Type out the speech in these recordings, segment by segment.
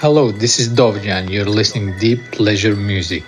Hello, this is Dovjan. You're listening Deep Pleasure Music.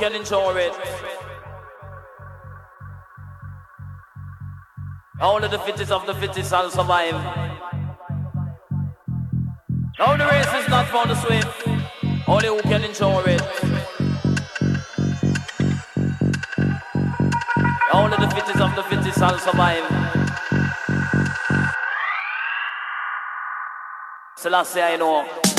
Can endure it. Only the fittest of the fittest shall survive. No, the race is not for the swift, only who can endure it. Only the fittest of the fittest shall survive. Selassie, I know.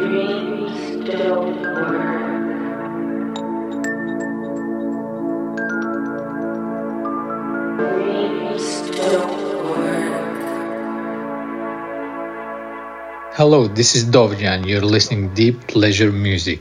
Dreams don't work. Dreams don't work. Hello, this is Dovjan. You're listening Deep Pleasure Music.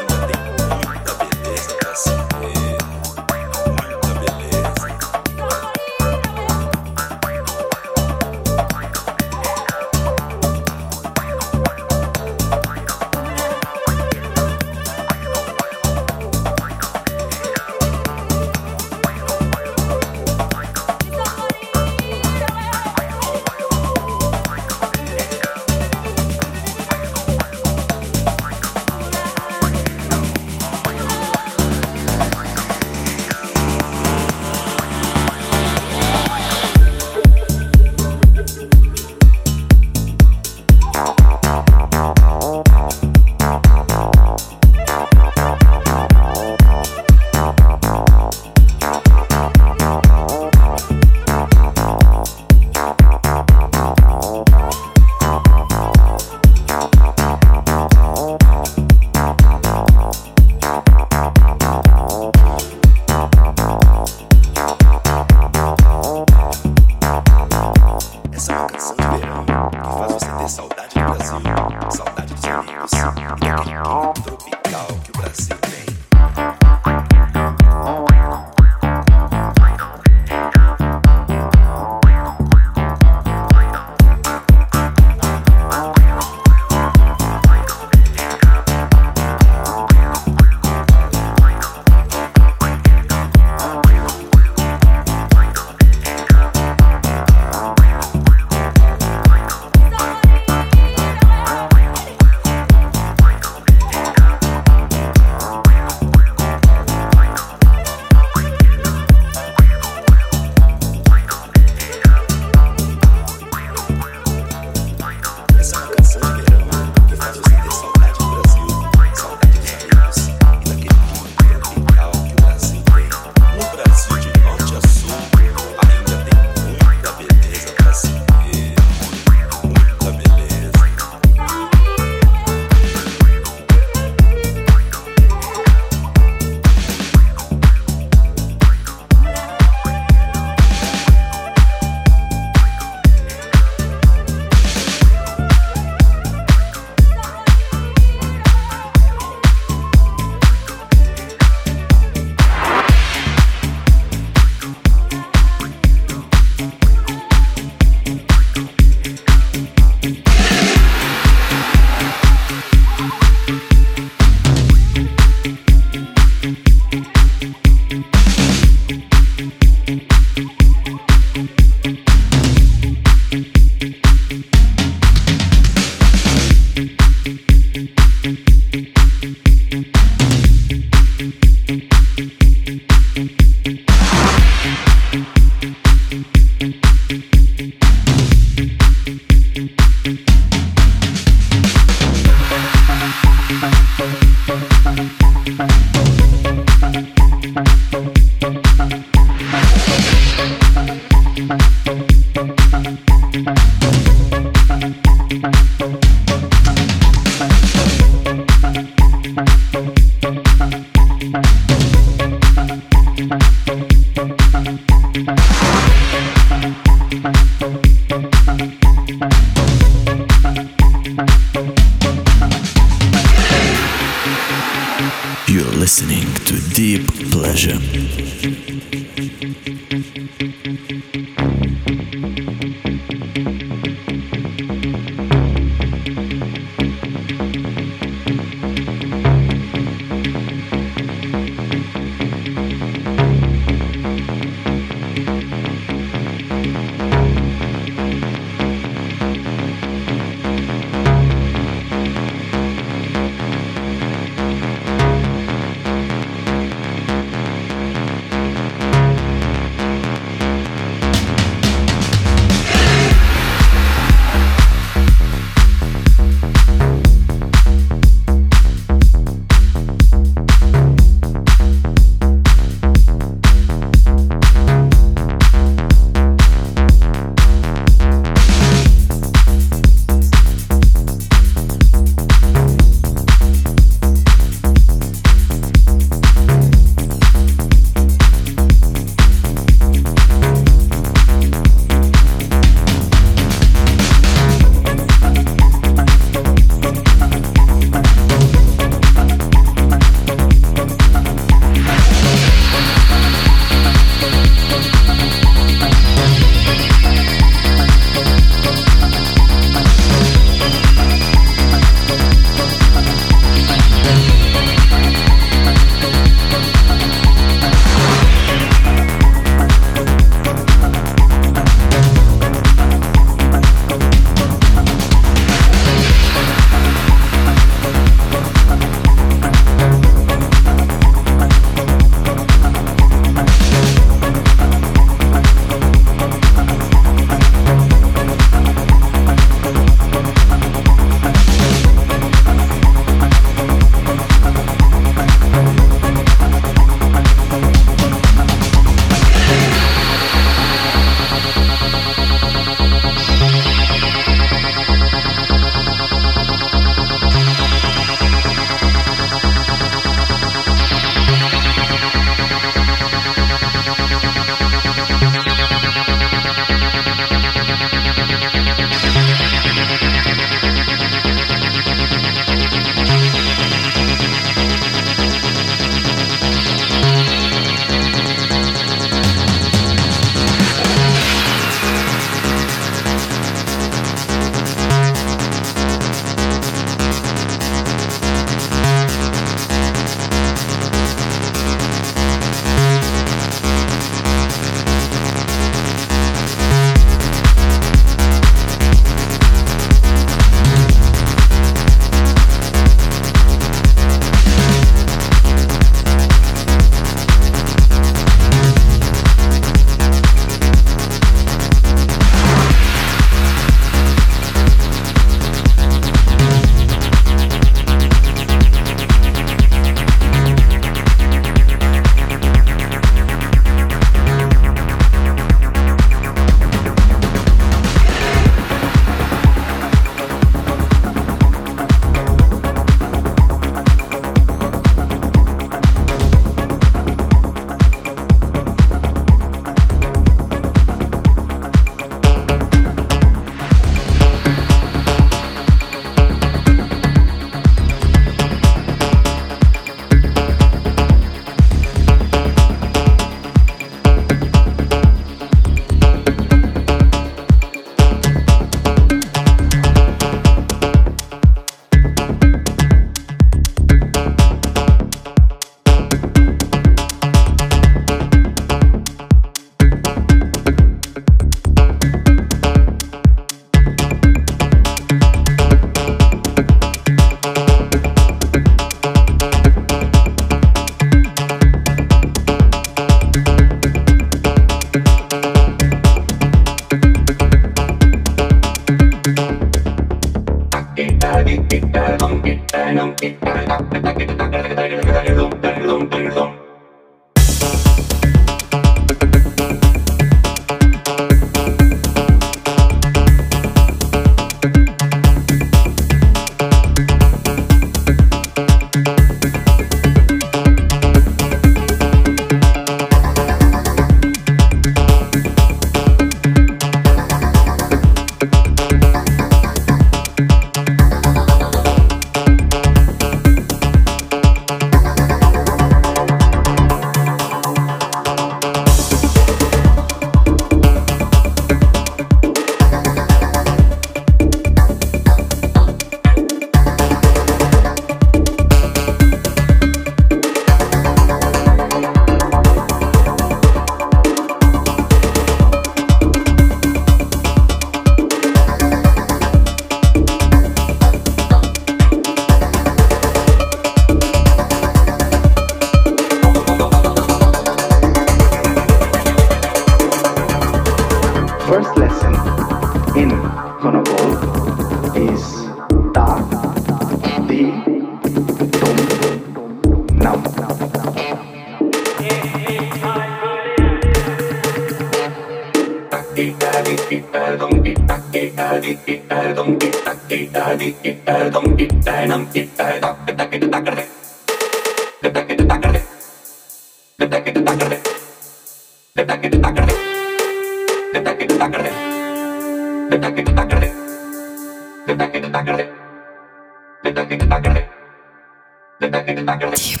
Deep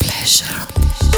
pleasure.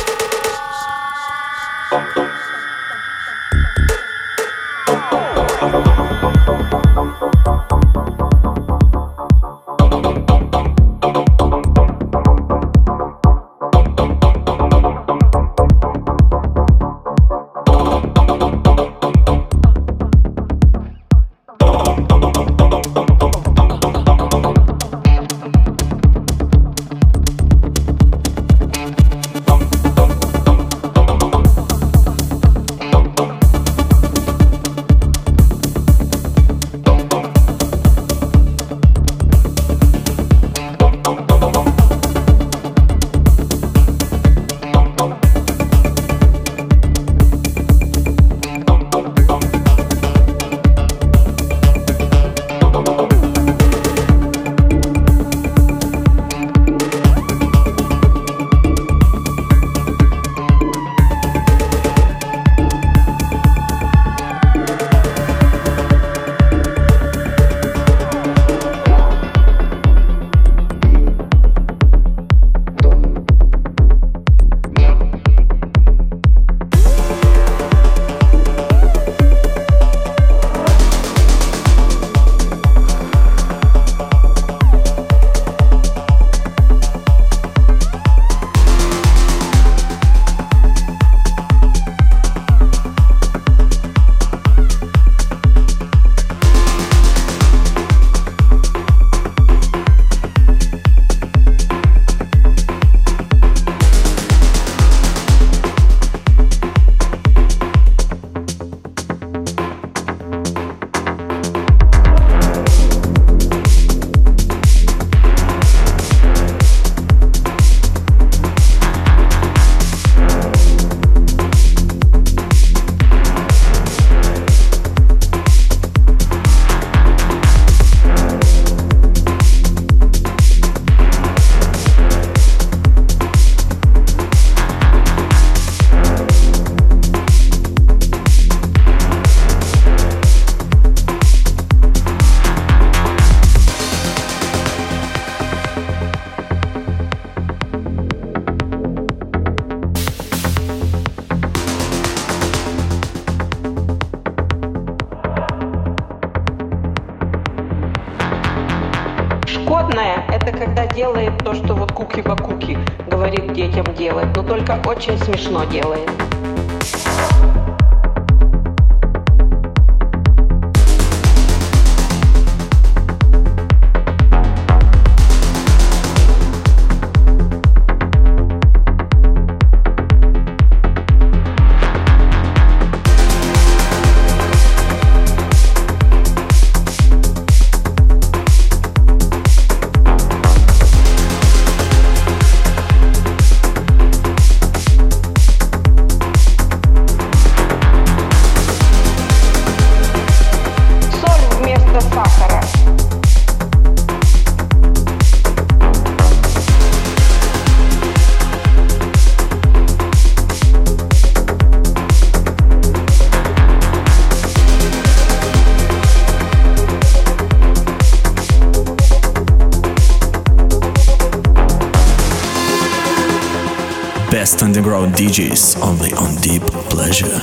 Underground DJs only on Deep Pleasure.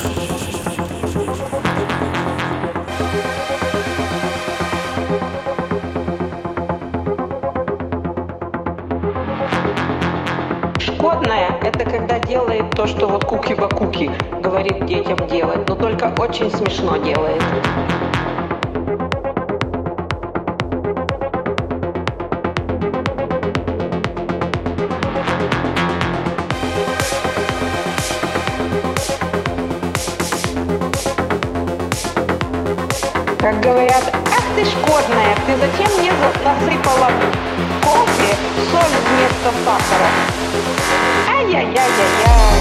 То, что вот куки-бакуки говорит детям делать, но только очень смешно делает. Как говорят, ах ты шкодная, ты зачем мне насыпала кофе, соль вместо сахара? Ай-яй-яй-яй-яй.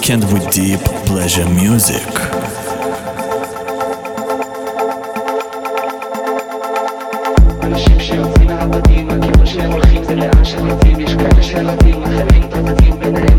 Weekend with deep pleasure music. steady